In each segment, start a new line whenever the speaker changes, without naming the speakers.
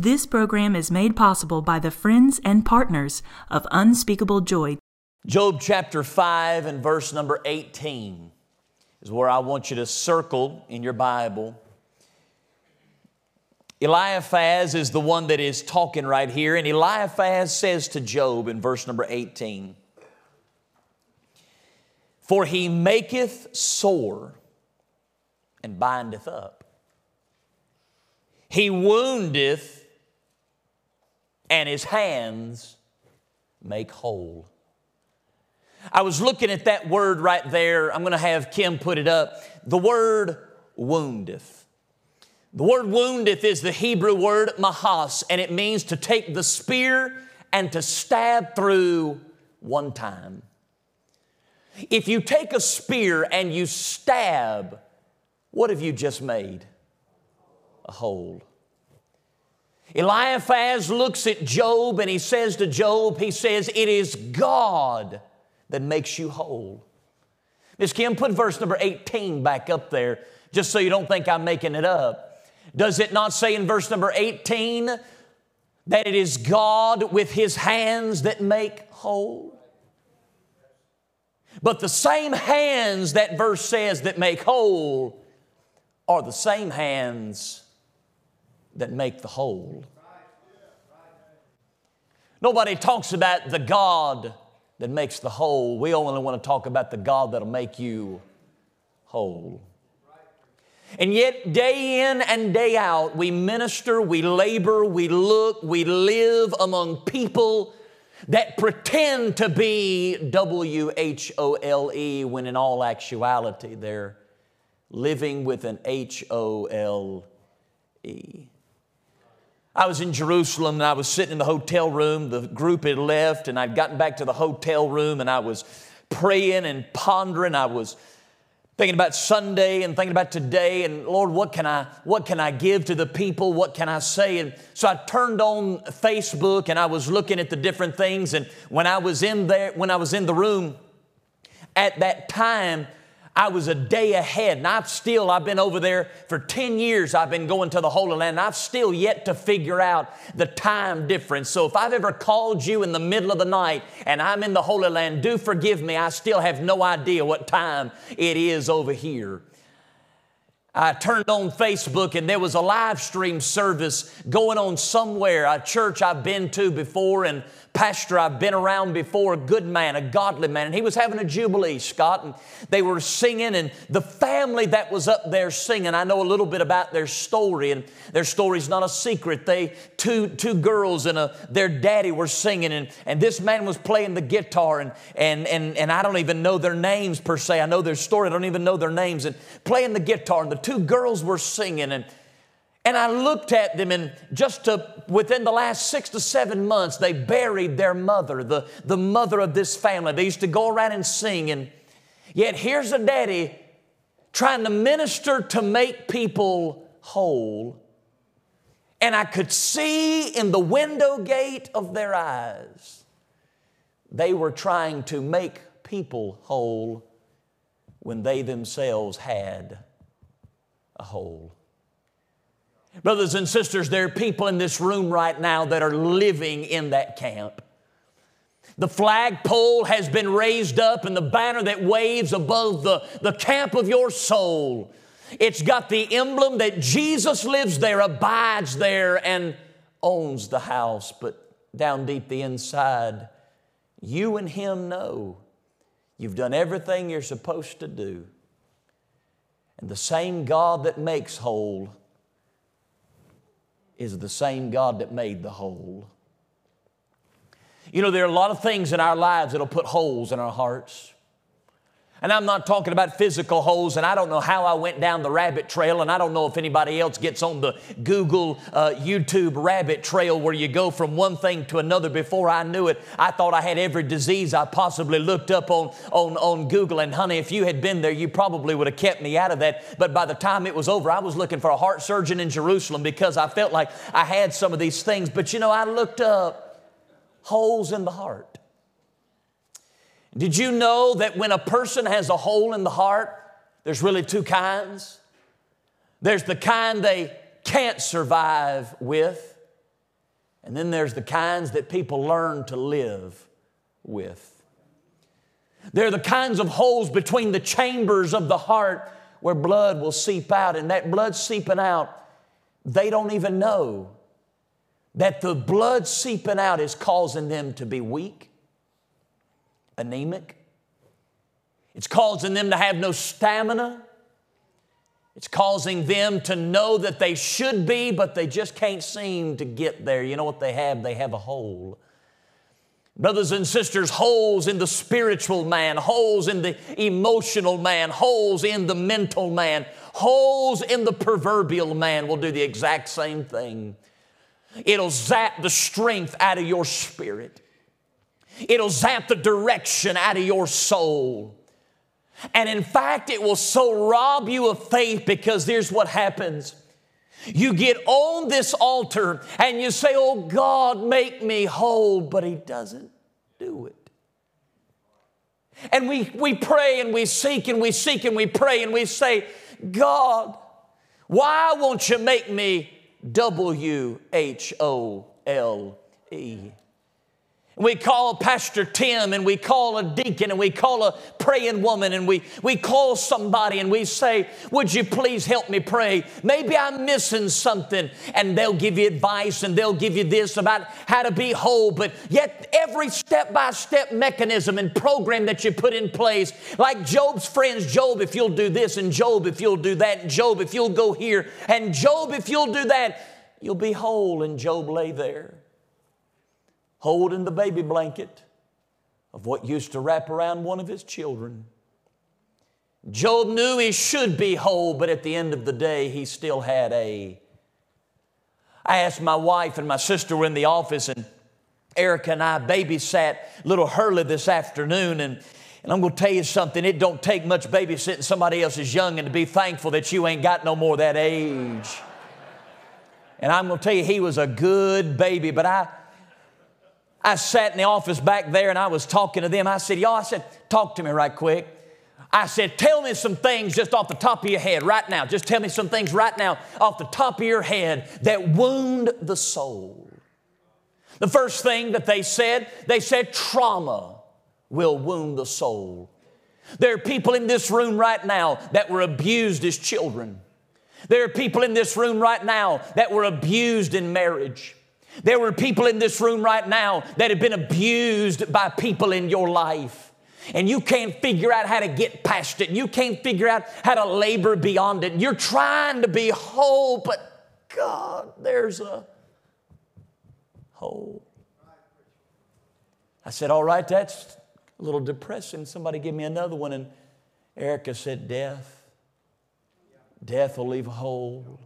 This program is made possible by the friends and partners of Unspeakable Joy.
Job chapter 5 and verse number 18 is where I want you to circle in your Bible. Eliphaz is the one that is talking right here, and Eliphaz says to Job in verse number 18 For he maketh sore and bindeth up, he woundeth and his hands make whole. I was looking at that word right there. I'm going to have Kim put it up. The word woundeth. The word woundeth is the Hebrew word mahas, and it means to take the spear and to stab through one time. If you take a spear and you stab, what have you just made? A hole. Eliphaz looks at Job and he says to Job, he says, It is God that makes you whole. Miss Kim, put verse number 18 back up there, just so you don't think I'm making it up. Does it not say in verse number 18 that it is God with his hands that make whole? But the same hands that verse says that make whole are the same hands that make the whole. Nobody talks about the God that makes the whole. We only want to talk about the God that'll make you whole. And yet, day in and day out, we minister, we labor, we look, we live among people that pretend to be W H O L E when in all actuality they're living with an H O L E. I was in Jerusalem and I was sitting in the hotel room. The group had left, and I'd gotten back to the hotel room and I was praying and pondering. I was thinking about Sunday and thinking about today and Lord, what can I what can I give to the people? What can I say? And so I turned on Facebook and I was looking at the different things. And when I was in there, when I was in the room at that time, I was a day ahead, and I've still, I've been over there for 10 years. I've been going to the Holy Land, and I've still yet to figure out the time difference. So if I've ever called you in the middle of the night and I'm in the Holy Land, do forgive me. I still have no idea what time it is over here. I turned on Facebook and there was a live stream service going on somewhere, a church I've been to before, and pastor I've been around before, a good man, a godly man, and he was having a jubilee, Scott, and they were singing, and the family that was up there singing, I know a little bit about their story, and their story's not a secret. They, two, two girls and a, their daddy were singing, and, and this man was playing the guitar, and, and, and, and I don't even know their names per se. I know their story, I don't even know their names, and playing the guitar, and the two girls were singing, and and I looked at them, and just to, within the last six to seven months, they buried their mother, the, the mother of this family. They used to go around and sing, and yet here's a daddy trying to minister to make people whole. And I could see in the window gate of their eyes, they were trying to make people whole when they themselves had a hole. Brothers and sisters, there are people in this room right now that are living in that camp. The flagpole has been raised up, and the banner that waves above the, the camp of your soul. It's got the emblem that Jesus lives there, abides there, and owns the house. But down deep the inside, you and Him know you've done everything you're supposed to do. And the same God that makes whole is the same God that made the hole. You know, there are a lot of things in our lives that'll put holes in our hearts. And I'm not talking about physical holes, and I don't know how I went down the rabbit trail, and I don't know if anybody else gets on the Google, uh, YouTube rabbit trail where you go from one thing to another. Before I knew it, I thought I had every disease I possibly looked up on, on, on Google. And honey, if you had been there, you probably would have kept me out of that. But by the time it was over, I was looking for a heart surgeon in Jerusalem because I felt like I had some of these things. But you know, I looked up holes in the heart. Did you know that when a person has a hole in the heart, there's really two kinds? There's the kind they can't survive with, And then there's the kinds that people learn to live with. They're the kinds of holes between the chambers of the heart where blood will seep out, and that blood seeping out, they don't even know that the blood seeping out is causing them to be weak, anemic. It's causing them to have no stamina. It's causing them to know that they should be, but they just can't seem to get there. You know what they have? They have a hole. Brothers and sisters, holes in the spiritual man, holes in the emotional man, holes in the mental man, holes in the proverbial man will do the exact same thing. It'll zap the strength out of your spirit. It'll zap the direction out of your soul. And in fact, it will so rob you of faith because here's what happens. You get on this altar and you say, Oh God, make me whole, but He doesn't do it. And we, we pray and we seek and we seek and we pray and we say, God, why won't you make me W H O L E? We call Pastor Tim and we call a deacon and we call a praying woman and we, we call somebody and we say, Would you please help me pray? Maybe I'm missing something. And they'll give you advice and they'll give you this about how to be whole. But yet, every step by step mechanism and program that you put in place, like Job's friends, Job, if you'll do this, and Job, if you'll do that, and Job, if you'll go here, and Job, if you'll do that, you'll be whole. And Job lay there holding the baby blanket of what used to wrap around one of his children. Job knew he should be whole, but at the end of the day, he still had a. I asked my wife and my sister were in the office, and Erica and I babysat little Hurley this afternoon, and, and I'm going to tell you something. It don't take much babysitting somebody else's young and to be thankful that you ain't got no more that age. And I'm going to tell you, he was a good baby, but I, I sat in the office back there and I was talking to them. I said, Y'all, I said, talk to me right quick. I said, Tell me some things just off the top of your head right now. Just tell me some things right now off the top of your head that wound the soul. The first thing that they said, they said, trauma will wound the soul. There are people in this room right now that were abused as children. There are people in this room right now that were abused in marriage. There were people in this room right now that have been abused by people in your life. And you can't figure out how to get past it. You can't figure out how to labor beyond it. You're trying to be whole, but God, there's a hole. I said, All right, that's a little depressing. Somebody give me another one. And Erica said, Death. Death will leave a hole.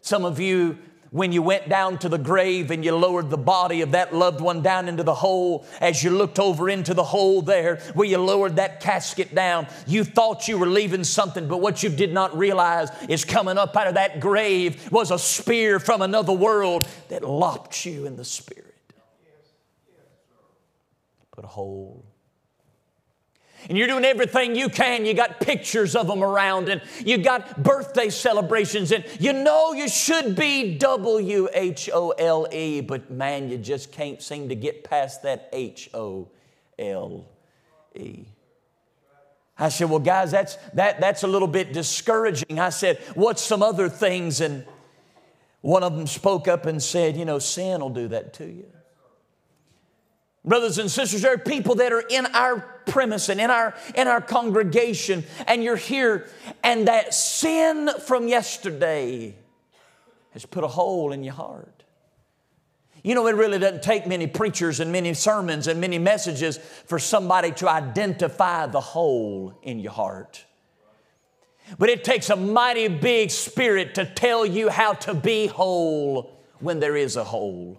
Some of you when you went down to the grave and you lowered the body of that loved one down into the hole, as you looked over into the hole there where you lowered that casket down, you thought you were leaving something, but what you did not realize is coming up out of that grave was a spear from another world that lopped you in the spirit. Put a hole and you're doing everything you can. You got pictures of them around, and you got birthday celebrations, and you know you should be W H O L E, but man, you just can't seem to get past that H O L E. I said, Well, guys, that's, that, that's a little bit discouraging. I said, What's some other things? And one of them spoke up and said, You know, sin will do that to you. Brothers and sisters, there are people that are in our premise and in our, in our congregation, and you're here, and that sin from yesterday has put a hole in your heart. You know, it really doesn't take many preachers and many sermons and many messages for somebody to identify the hole in your heart. But it takes a mighty big spirit to tell you how to be whole when there is a hole.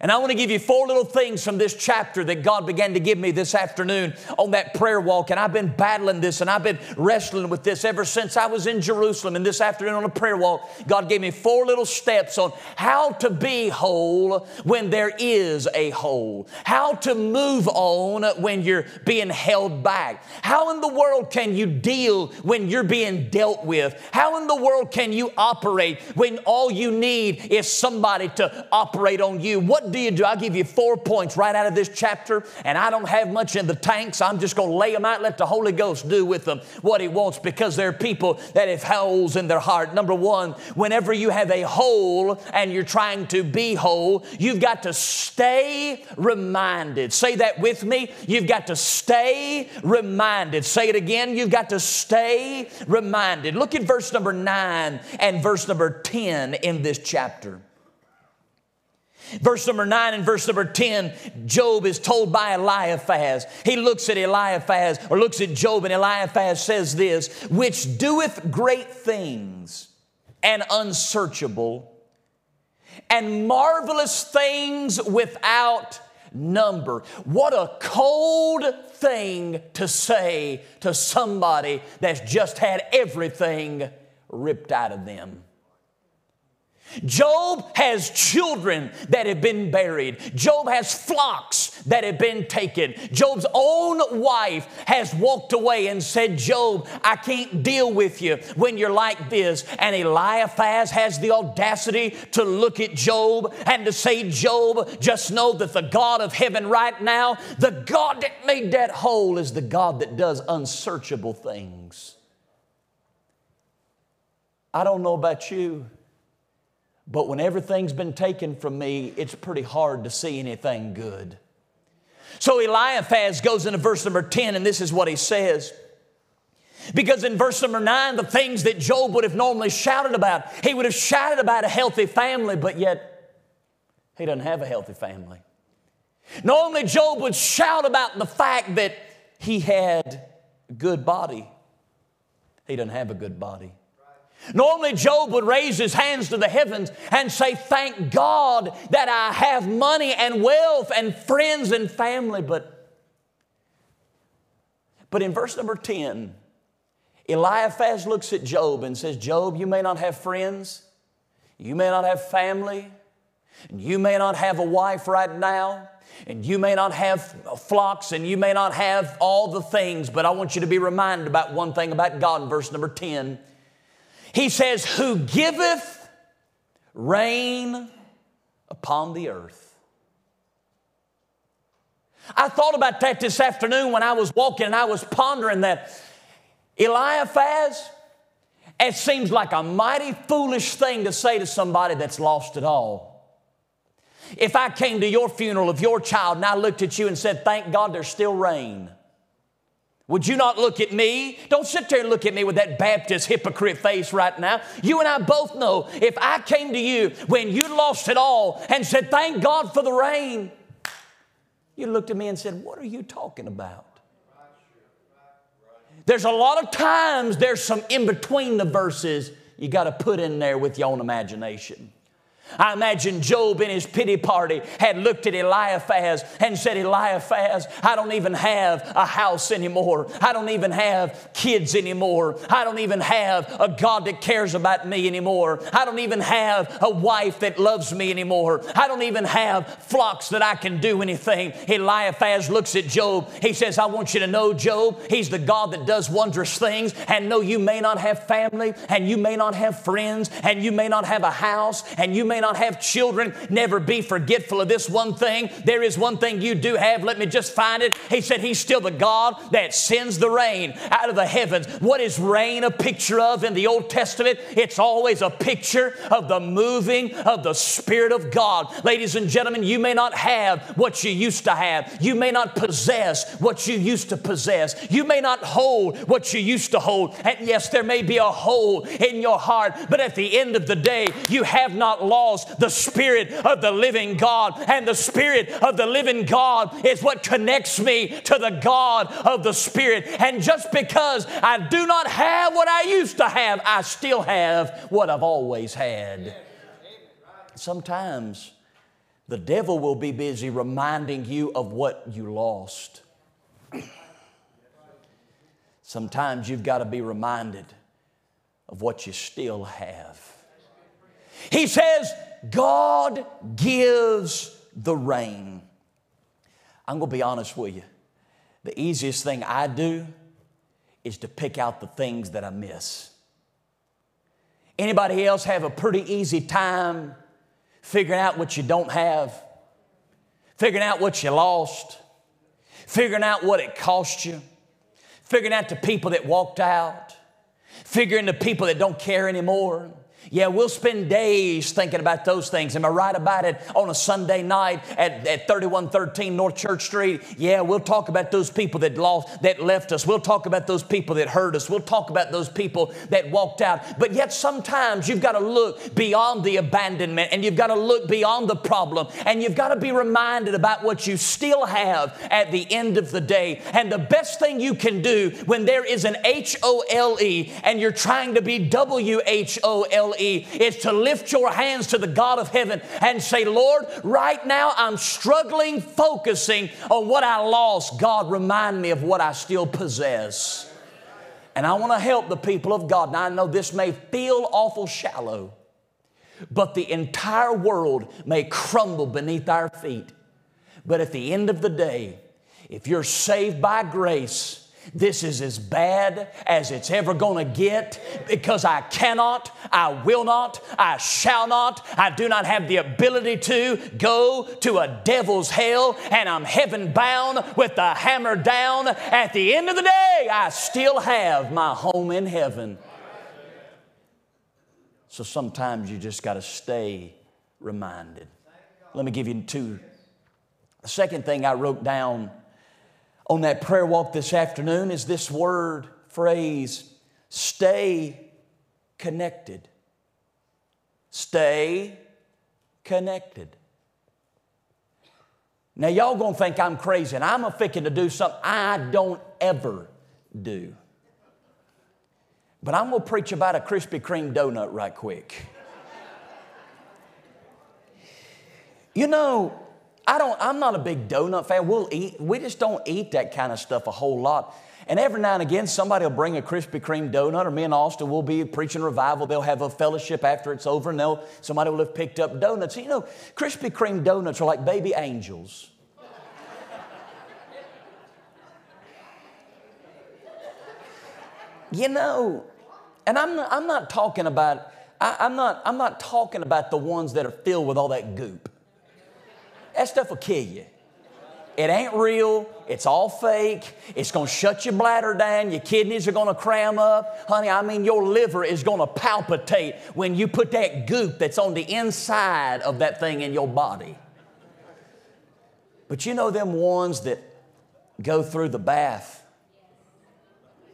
And I want to give you four little things from this chapter that God began to give me this afternoon on that prayer walk. And I've been battling this and I've been wrestling with this ever since I was in Jerusalem. And this afternoon on a prayer walk, God gave me four little steps on how to be whole when there is a hole, how to move on when you're being held back. How in the world can you deal when you're being dealt with? How in the world can you operate when all you need is somebody to operate on you? What do you do? I'll give you four points right out of this chapter, and I don't have much in the tank, so I'm just going to lay them out, let the Holy Ghost do with them what He wants because there are people that have holes in their heart. Number one, whenever you have a hole and you're trying to be whole, you've got to stay reminded. Say that with me. You've got to stay reminded. Say it again. You've got to stay reminded. Look at verse number nine and verse number 10 in this chapter. Verse number 9 and verse number 10, Job is told by Eliphaz. He looks at Eliphaz or looks at Job, and Eliphaz says this, which doeth great things and unsearchable and marvelous things without number. What a cold thing to say to somebody that's just had everything ripped out of them. Job has children that have been buried. Job has flocks that have been taken. Job's own wife has walked away and said, Job, I can't deal with you when you're like this. And Eliphaz has the audacity to look at Job and to say, Job, just know that the God of heaven right now, the God that made that hole, is the God that does unsearchable things. I don't know about you. But when everything's been taken from me, it's pretty hard to see anything good. So Eliphaz goes into verse number 10, and this is what he says. Because in verse number 9, the things that Job would have normally shouted about, he would have shouted about a healthy family, but yet he doesn't have a healthy family. Normally, Job would shout about the fact that he had a good body. He doesn't have a good body. Normally, Job would raise his hands to the heavens and say, Thank God that I have money and wealth and friends and family. But, but in verse number 10, Eliphaz looks at Job and says, Job, you may not have friends, you may not have family, and you may not have a wife right now, and you may not have flocks and you may not have all the things, but I want you to be reminded about one thing about God in verse number 10. He says, Who giveth rain upon the earth. I thought about that this afternoon when I was walking and I was pondering that Eliphaz, it seems like a mighty foolish thing to say to somebody that's lost it all. If I came to your funeral of your child and I looked at you and said, Thank God there's still rain. Would you not look at me? Don't sit there and look at me with that Baptist hypocrite face right now. You and I both know if I came to you when you lost it all and said, Thank God for the rain, you looked at me and said, What are you talking about? There's a lot of times there's some in between the verses you got to put in there with your own imagination. I imagine Job in his pity party had looked at Eliphaz and said, Eliphaz, I don't even have a house anymore. I don't even have kids anymore. I don't even have a God that cares about me anymore. I don't even have a wife that loves me anymore. I don't even have flocks that I can do anything. Eliphaz looks at Job. He says, I want you to know, Job, he's the God that does wondrous things. And no, you may not have family, and you may not have friends, and you may not have a house, and you may may not have children, never be forgetful of this one thing. There is one thing you do have. Let me just find it. He said, He's still the God that sends the rain out of the heavens. What is rain a picture of in the Old Testament? It's always a picture of the moving of the Spirit of God. Ladies and gentlemen, you may not have what you used to have. You may not possess what you used to possess. You may not hold what you used to hold. And yes, there may be a hole in your heart, but at the end of the day, you have not lost the Spirit of the living God. And the Spirit of the living God is what connects me to the God of the Spirit. And just because I do not have what I used to have, I still have what I've always had. Sometimes the devil will be busy reminding you of what you lost. Sometimes you've got to be reminded of what you still have. He says, God gives the rain. I'm going to be honest with you. The easiest thing I do is to pick out the things that I miss. Anybody else have a pretty easy time figuring out what you don't have, figuring out what you lost, figuring out what it cost you, figuring out the people that walked out, figuring the people that don't care anymore, yeah, we'll spend days thinking about those things. Am I right about it on a Sunday night at, at 3113 North Church Street? Yeah, we'll talk about those people that lost, that left us. We'll talk about those people that hurt us. We'll talk about those people that walked out. But yet sometimes you've got to look beyond the abandonment and you've got to look beyond the problem and you've got to be reminded about what you still have at the end of the day. And the best thing you can do when there is an H O L E and you're trying to be W H O L E is to lift your hands to the God of heaven and say, Lord, right now I'm struggling focusing on what I lost. God, remind me of what I still possess. And I want to help the people of God. Now I know this may feel awful shallow, but the entire world may crumble beneath our feet. But at the end of the day, if you're saved by grace, this is as bad as it's ever going to get because I cannot, I will not, I shall not, I do not have the ability to go to a devil's hell and I'm heaven bound with the hammer down. At the end of the day, I still have my home in heaven. So sometimes you just got to stay reminded. Let me give you two. The second thing I wrote down on that prayer walk this afternoon is this word phrase stay connected. Stay connected. Now, y'all gonna think I'm crazy, and I'm a thinking to do something I don't ever do. But I'm gonna preach about a Krispy Kreme donut right quick. You know, I don't, I'm not a big donut fan. We'll eat, we just don't eat that kind of stuff a whole lot. And every now and again, somebody will bring a Krispy Kreme donut, or me and Austin will be preaching revival. They'll have a fellowship after it's over, and they'll, somebody will have picked up donuts. You know, Krispy Kreme donuts are like baby angels. you know, and I'm not, I'm not talking about, I, I'm, not, I'm not talking about the ones that are filled with all that goop. That stuff will kill you. It ain't real. It's all fake. It's going to shut your bladder down. Your kidneys are going to cram up. Honey, I mean, your liver is going to palpitate when you put that goop that's on the inside of that thing in your body. But you know, them ones that go through the bath.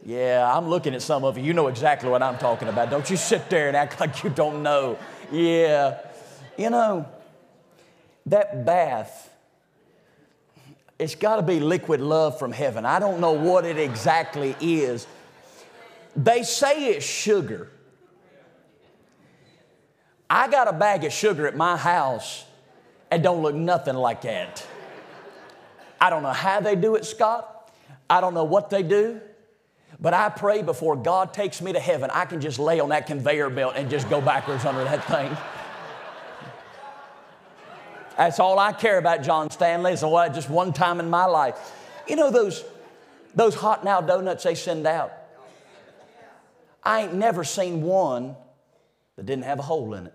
Yeah, I'm looking at some of you. You know exactly what I'm talking about. Don't you sit there and act like you don't know. Yeah. You know, that bath, it's got to be liquid love from heaven. I don't know what it exactly is. They say it's sugar. I got a bag of sugar at my house and don't look nothing like that. I don't know how they do it, Scott. I don't know what they do. But I pray before God takes me to heaven, I can just lay on that conveyor belt and just go backwards under that thing. That's all I care about, John Stanley. What, just one time in my life. You know those, those hot now donuts they send out? I ain't never seen one that didn't have a hole in it.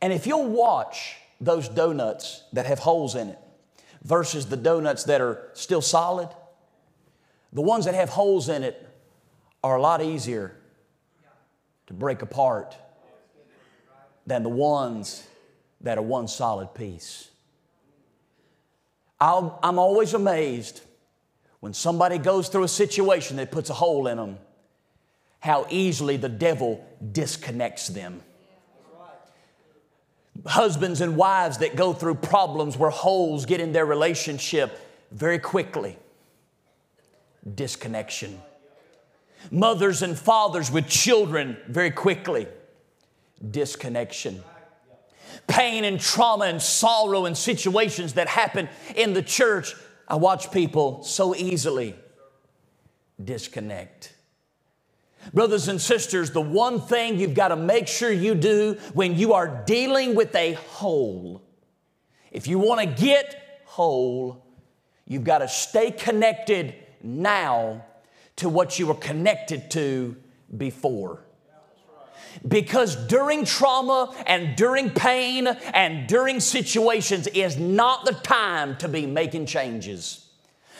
And if you'll watch those donuts that have holes in it versus the donuts that are still solid, the ones that have holes in it are a lot easier to break apart than the ones that are one solid piece. i am always amazed when somebody goes through a situation that puts a hole in them, how easily the devil disconnects them. Husbands and wives that go through problems where holes get in their relationship very quickly. Disconnection. Mothers and fathers with children very quickly disconnection. pain and trauma and sorrow and situations that happen in the church, I watch people so easily disconnect. Brothers and sisters, the one thing you've got to make sure you do when you are dealing with a hole, if you want to get whole, you've got to stay connected now to what you were connected to before. Because during trauma and during pain and during situations is not the time to be making changes.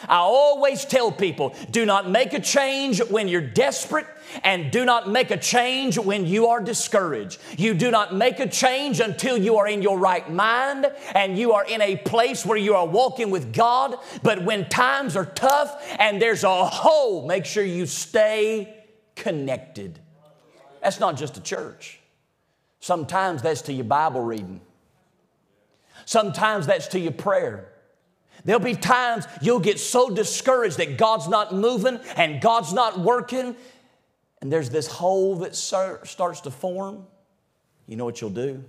I always tell people do not make a change when you're desperate and do not make a change when you are discouraged. You do not make a change until you are in your right mind and you are in a place where you are walking with God. But when times are tough and there's a hole, make sure you stay connected. That's not just a church. Sometimes that's to your Bible reading. Sometimes that's to your prayer. There'll be times you'll get so discouraged that God's not moving and God's not working, and there's this hole that starts to form. You know what you'll do?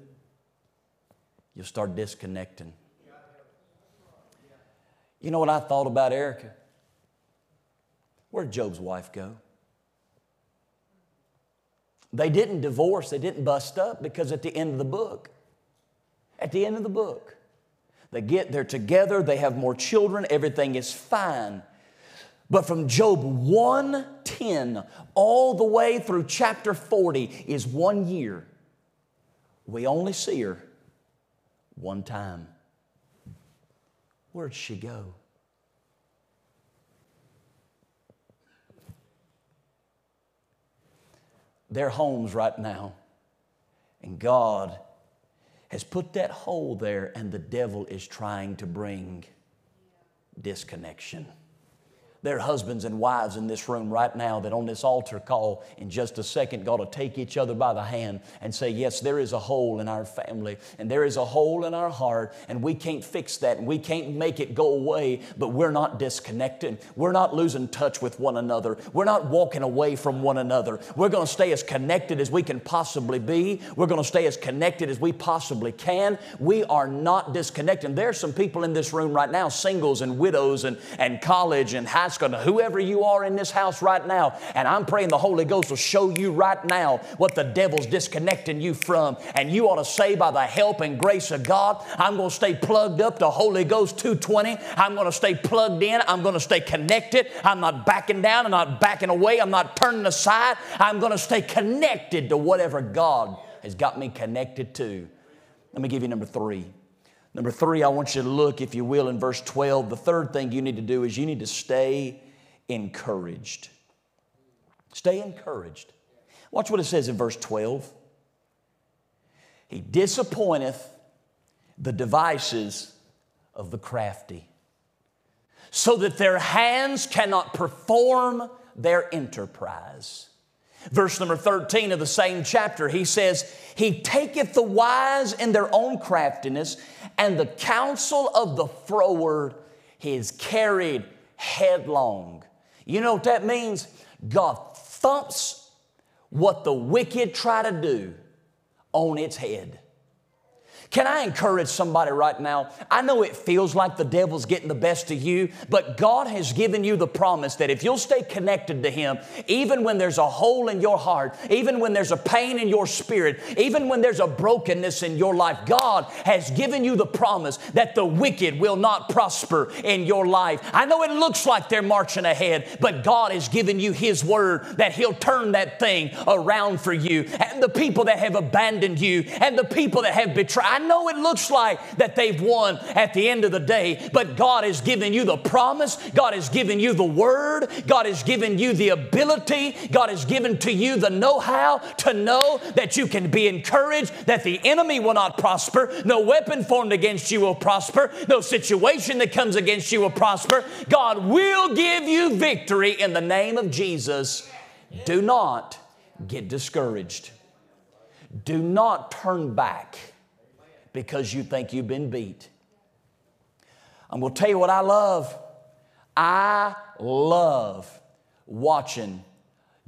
You'll start disconnecting. You know what I thought about Erica? Where'd Job's wife go? They didn't divorce, they didn't bust up because at the end of the book, at the end of the book, they get, they're together, they have more children, everything is fine. But from Job 110 all the way through chapter 40 is one year. We only see her one time. Where'd she go? Their homes right now. And God has put that hole there, and the devil is trying to bring disconnection. There are husbands and wives in this room right now that on this altar call in just a second got to take each other by the hand and say, Yes, there is a hole in our family and there is a hole in our heart, and we can't fix that and we can't make it go away, but we're not disconnected. We're not losing touch with one another. We're not walking away from one another. We're going to stay as connected as we can possibly be. We're going to stay as connected as we possibly can. We are not disconnected. There are some people in this room right now, singles and widows and, and college and high school, whoever you are in this house right now. And I'm praying the Holy Ghost will show you right now what the devil's disconnecting you from. And you ought to say, by the help and grace of God, I'm going to stay plugged up to Holy Ghost 220. I'm going to stay plugged in. I'm going to stay connected. I'm not backing down. I'm not backing away. I'm not turning aside. I'm going to stay connected to whatever God has got me connected to. Let me give you number three. Number three, I want you to look, if you will, in verse 12. The third thing you need to do is you need to stay encouraged. Stay encouraged. Watch what it says in verse 12. He disappointeth the devices of the crafty, so that their hands cannot perform their enterprise. Verse number 13 of the same chapter, he says, He taketh the wise in their own craftiness, and the counsel of the froward is carried headlong. You know what that means? God thumps what the wicked try to do on its head. Can I encourage somebody right now? I know it feels like the devil's getting the best of you, but God has given you the promise that if you'll stay connected to Him, even when there's a hole in your heart, even when there's a pain in your spirit, even when there's a brokenness in your life, God has given you the promise that the wicked will not prosper in your life. I know it looks like they're marching ahead, but God has given you His word that He'll turn that thing around for you. And the people that have abandoned you and the people that have betrayed, know it looks like that they've won at the end of the day, but God has given you the promise, God has given you the word, God has given you the ability, God has given to you the know how to know that you can be encouraged, that the enemy will not prosper, no weapon formed against you will prosper, no situation that comes against you will prosper. God will give you victory in the name of Jesus. Do not get discouraged. Do not turn back because you think you've been beat. I'm going to tell you what I love. I love watching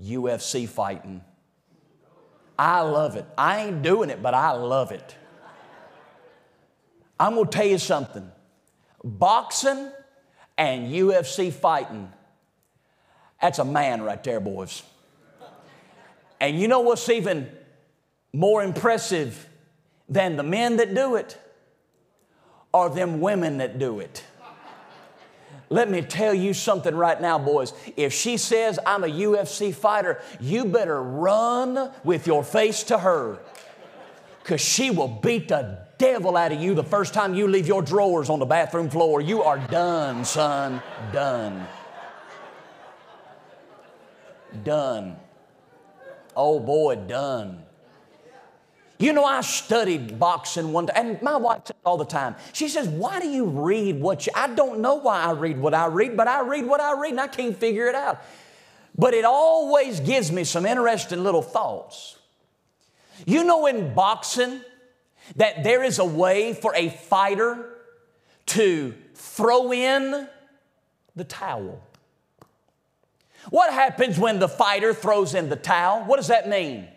UFC fighting. I love it. I ain't doing it, but I love it. I'm going to tell you something boxing and UFC fighting, that's a man right there, boys. And you know what's even more impressive than the men that do it? or them women that do it. Let me tell you something right now, boys. If she says, I'm a UFC fighter, you better run with your face to her because she will beat the devil out of you the first time you leave your drawers on the bathroom floor. You are done, son. Done. Done. Oh boy, done. You know, I studied boxing one time, and my wife says all the time, she says, Why do you read what you, I don't know why I read what I read, but I read what I read and I can't figure it out. But it always gives me some interesting little thoughts. You know, in boxing, that there is a way for a fighter to throw in the towel. What happens when the fighter throws in the towel? What does that mean?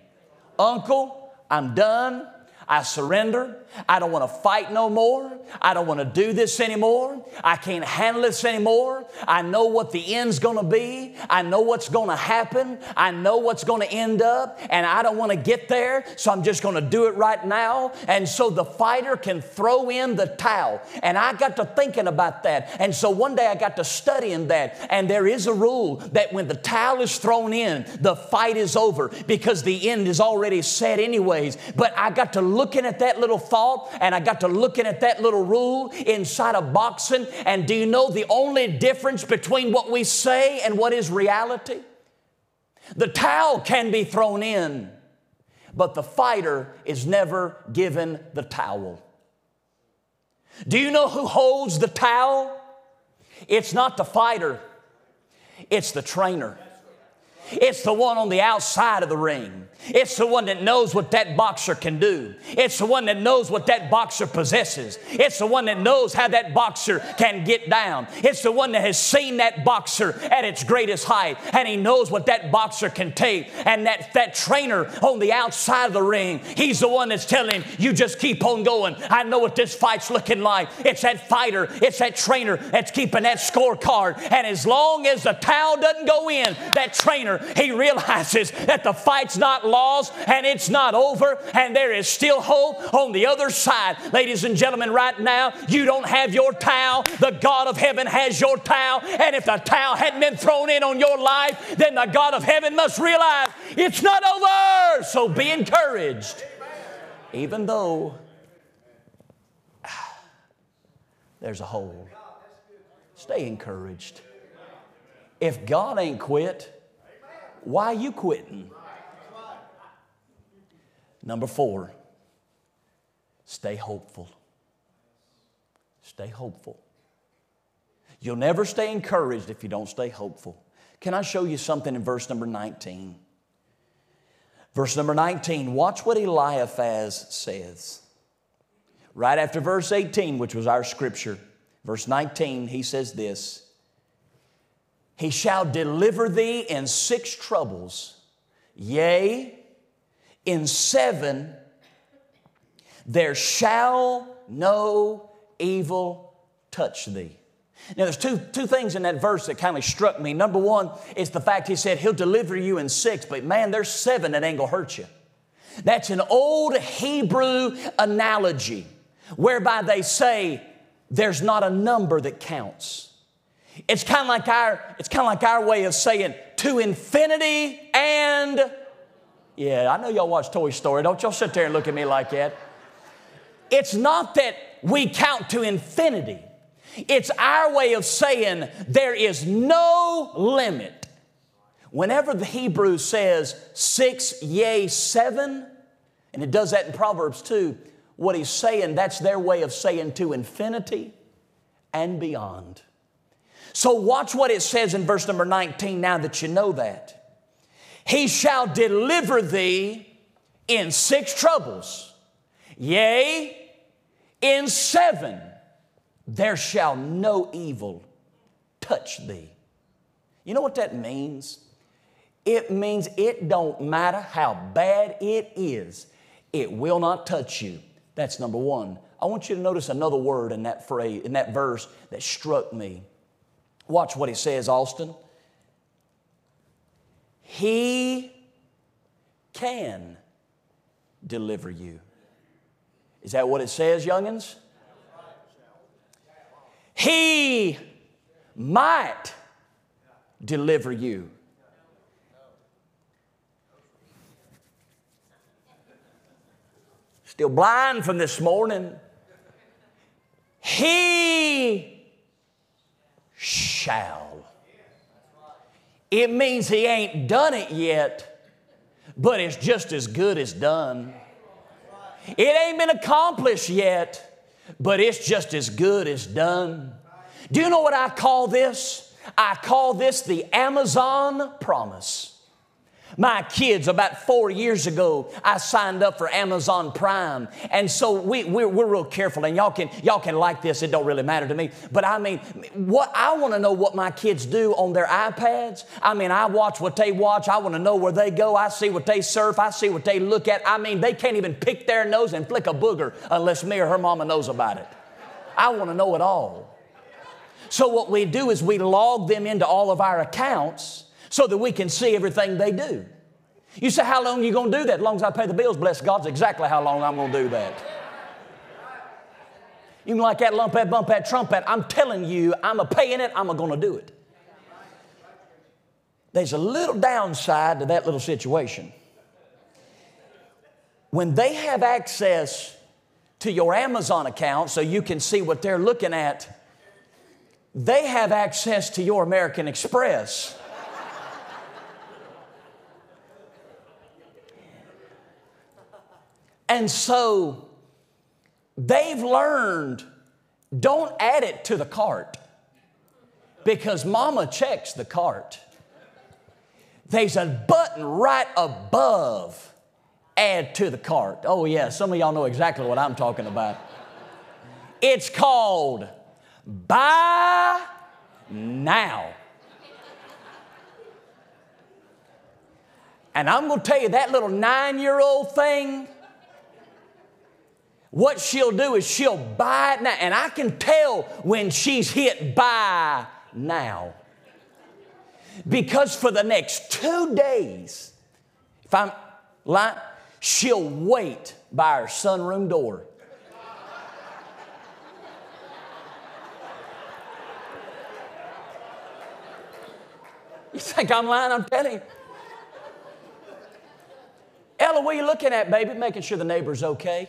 Uncle, I'm done. I surrender. I don't want to fight no more. I don't want to do this anymore. I can't handle this anymore. I know what the end's going to be. I know what's going to happen. I know what's going to end up, and I don't want to get there, so I'm just going to do it right now. And so the fighter can throw in the towel. And I got to thinking about that. And so one day I got to studying that. And there is a rule that when the towel is thrown in, the fight is over because the end is already set, anyways. But I got to looking at that little and I got to looking at that little rule inside of boxing. And do you know the only difference between what we say and what is reality? The towel can be thrown in, but the fighter is never given the towel. Do you know who holds the towel? It's not the fighter, it's the trainer. It's the one on the outside of the ring. It's the one that knows what that boxer can do. It's the one that knows what that boxer possesses. It's the one that knows how that boxer can get down. It's the one that has seen that boxer at its greatest height and he knows what that boxer can take. And that, that trainer on the outside of the ring, he's the one that's telling you just keep on going. I know what this fight's looking like. It's that fighter, it's that trainer that's keeping that scorecard. And as long as the towel doesn't go in, that trainer, he realizes that the fight's not lost and it's not over and there is still hope on the other side. Ladies and gentlemen, right now, you don't have your towel. The God of heaven has your towel. And if the towel hadn't been thrown in on your life, then the God of heaven must realize it's not over. So be encouraged. Even though there's a hole, stay encouraged. If God ain't quit, why you quitting? Number four, stay hopeful. Stay hopeful. You'll never stay encouraged if you don't stay hopeful. Can I show you something in verse number 19? Verse number 19, watch what Eliphaz says. Right after verse 18, which was our scripture, verse 19, he says this He shall deliver thee in six troubles, yea, in seven, there shall no evil touch thee. Now, there's two, two things in that verse that kind of struck me. Number one is the fact he said he'll deliver you in six, but man, there's seven that ain't gonna hurt you. That's an old Hebrew analogy whereby they say there's not a number that counts. It's kind of like our, it's kind of like our way of saying to infinity and yeah, I know y'all watch Toy Story. Don't y'all sit there and look at me like that. It's not that we count to infinity, it's our way of saying there is no limit. Whenever the Hebrew says six, yea, seven, and it does that in Proverbs too, what he's saying, that's their way of saying to infinity and beyond. So, watch what it says in verse number 19 now that you know that. He shall deliver thee in six troubles. Yea, in seven there shall no evil touch thee. You know what that means? It means it don't matter how bad it is, it will not touch you. That's number one. I want you to notice another word in that phrase, in that verse that struck me. Watch what he says, Austin. He can deliver you. Is that what it says, youngins? He might deliver you. Still blind from this morning. He shall. It means he ain't done it yet, but it's just as good as done. It ain't been accomplished yet, but it's just as good as done. Do you know what I call this? I call this the Amazon promise. My kids, about four years ago, I signed up for Amazon Prime. And so we, we're, we're real careful, and y'all can, y'all can like this, it don't really matter to me. But I mean, what I want to know what my kids do on their iPads. I mean, I watch what they watch, I want to know where they go, I see what they surf, I see what they look at. I mean, they can't even pick their nose and flick a booger unless me or her mama knows about it. I want to know it all. So what we do is we log them into all of our accounts so that we can see everything they do. You say, How long are you going to do that? As long as I pay the bills, bless God's exactly how long I'm going to do that. You can like that lump that bump that trumpet. I'm telling you, I'm a paying it, I'm a going to do it. There's a little downside to that little situation. When they have access to your Amazon account so you can see what they're looking at, they have access to your American Express. And so they've learned don't add it to the cart because mama checks the cart. There's a button right above add to the cart. Oh, yeah, some of y'all know exactly what I'm talking about. It's called buy now. And I'm going to tell you that little nine year old thing, what she'll do is she'll buy it now. And I can tell when she's hit buy now. Because for the next two days, if I'm lying, she'll wait by our sunroom door You think I'm lying? I'm telling you. Ella, what are you looking at, baby? Making sure the neighbor's okay.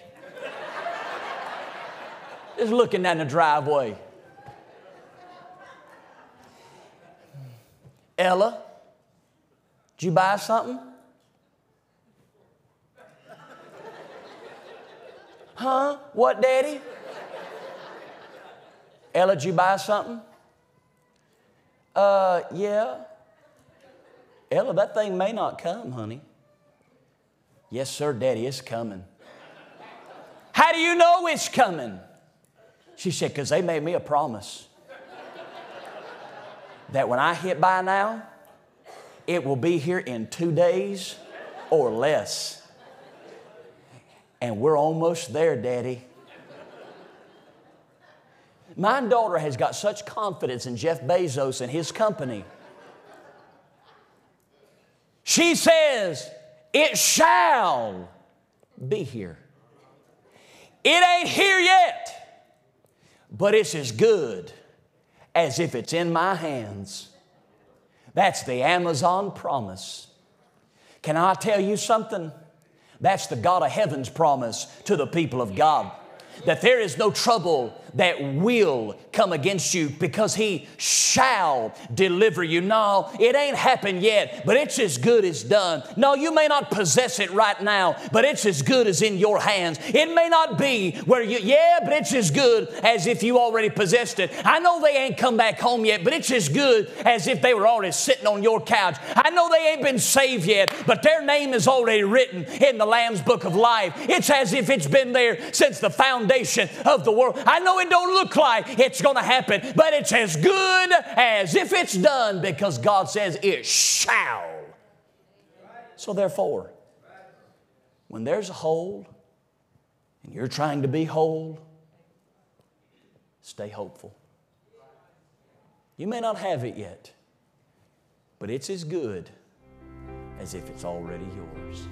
Just looking down the driveway. Ella, did you buy something? Huh? What, Daddy? Ella, did you buy something? Uh, yeah. Ella, that thing may not come, honey. Yes, sir, Daddy, it's coming. How do you know it's coming? She said, because they made me a promise that when I hit buy now, it will be here in two days or less. And we're almost there, Daddy. My daughter has got such confidence in Jeff Bezos and his company she says, It shall be here. It ain't here yet, but it's as good as if it's in my hands. That's the Amazon promise. Can I tell you something? That's the God of heaven's promise to the people of God. That there is no trouble that will come against you because he shall deliver you. No, it ain't happened yet, but it's as good as done. No, you may not possess it right now, but it's as good as in your hands. It may not be where you, yeah, but it's as good as if you already possessed it. I know they ain't come back home yet, but it's as good as if they were already sitting on your couch. I know they ain't been saved yet, but their name is already written in the Lamb's book of life. It's as if it's been there since the foundation of the world. I know it don't look like it's going to happen, but it's as good as if it's done because God says it shall. So therefore, when there's a hold, and you're trying to be whole, stay hopeful. You may not have it yet, but it's as good as if it's already yours.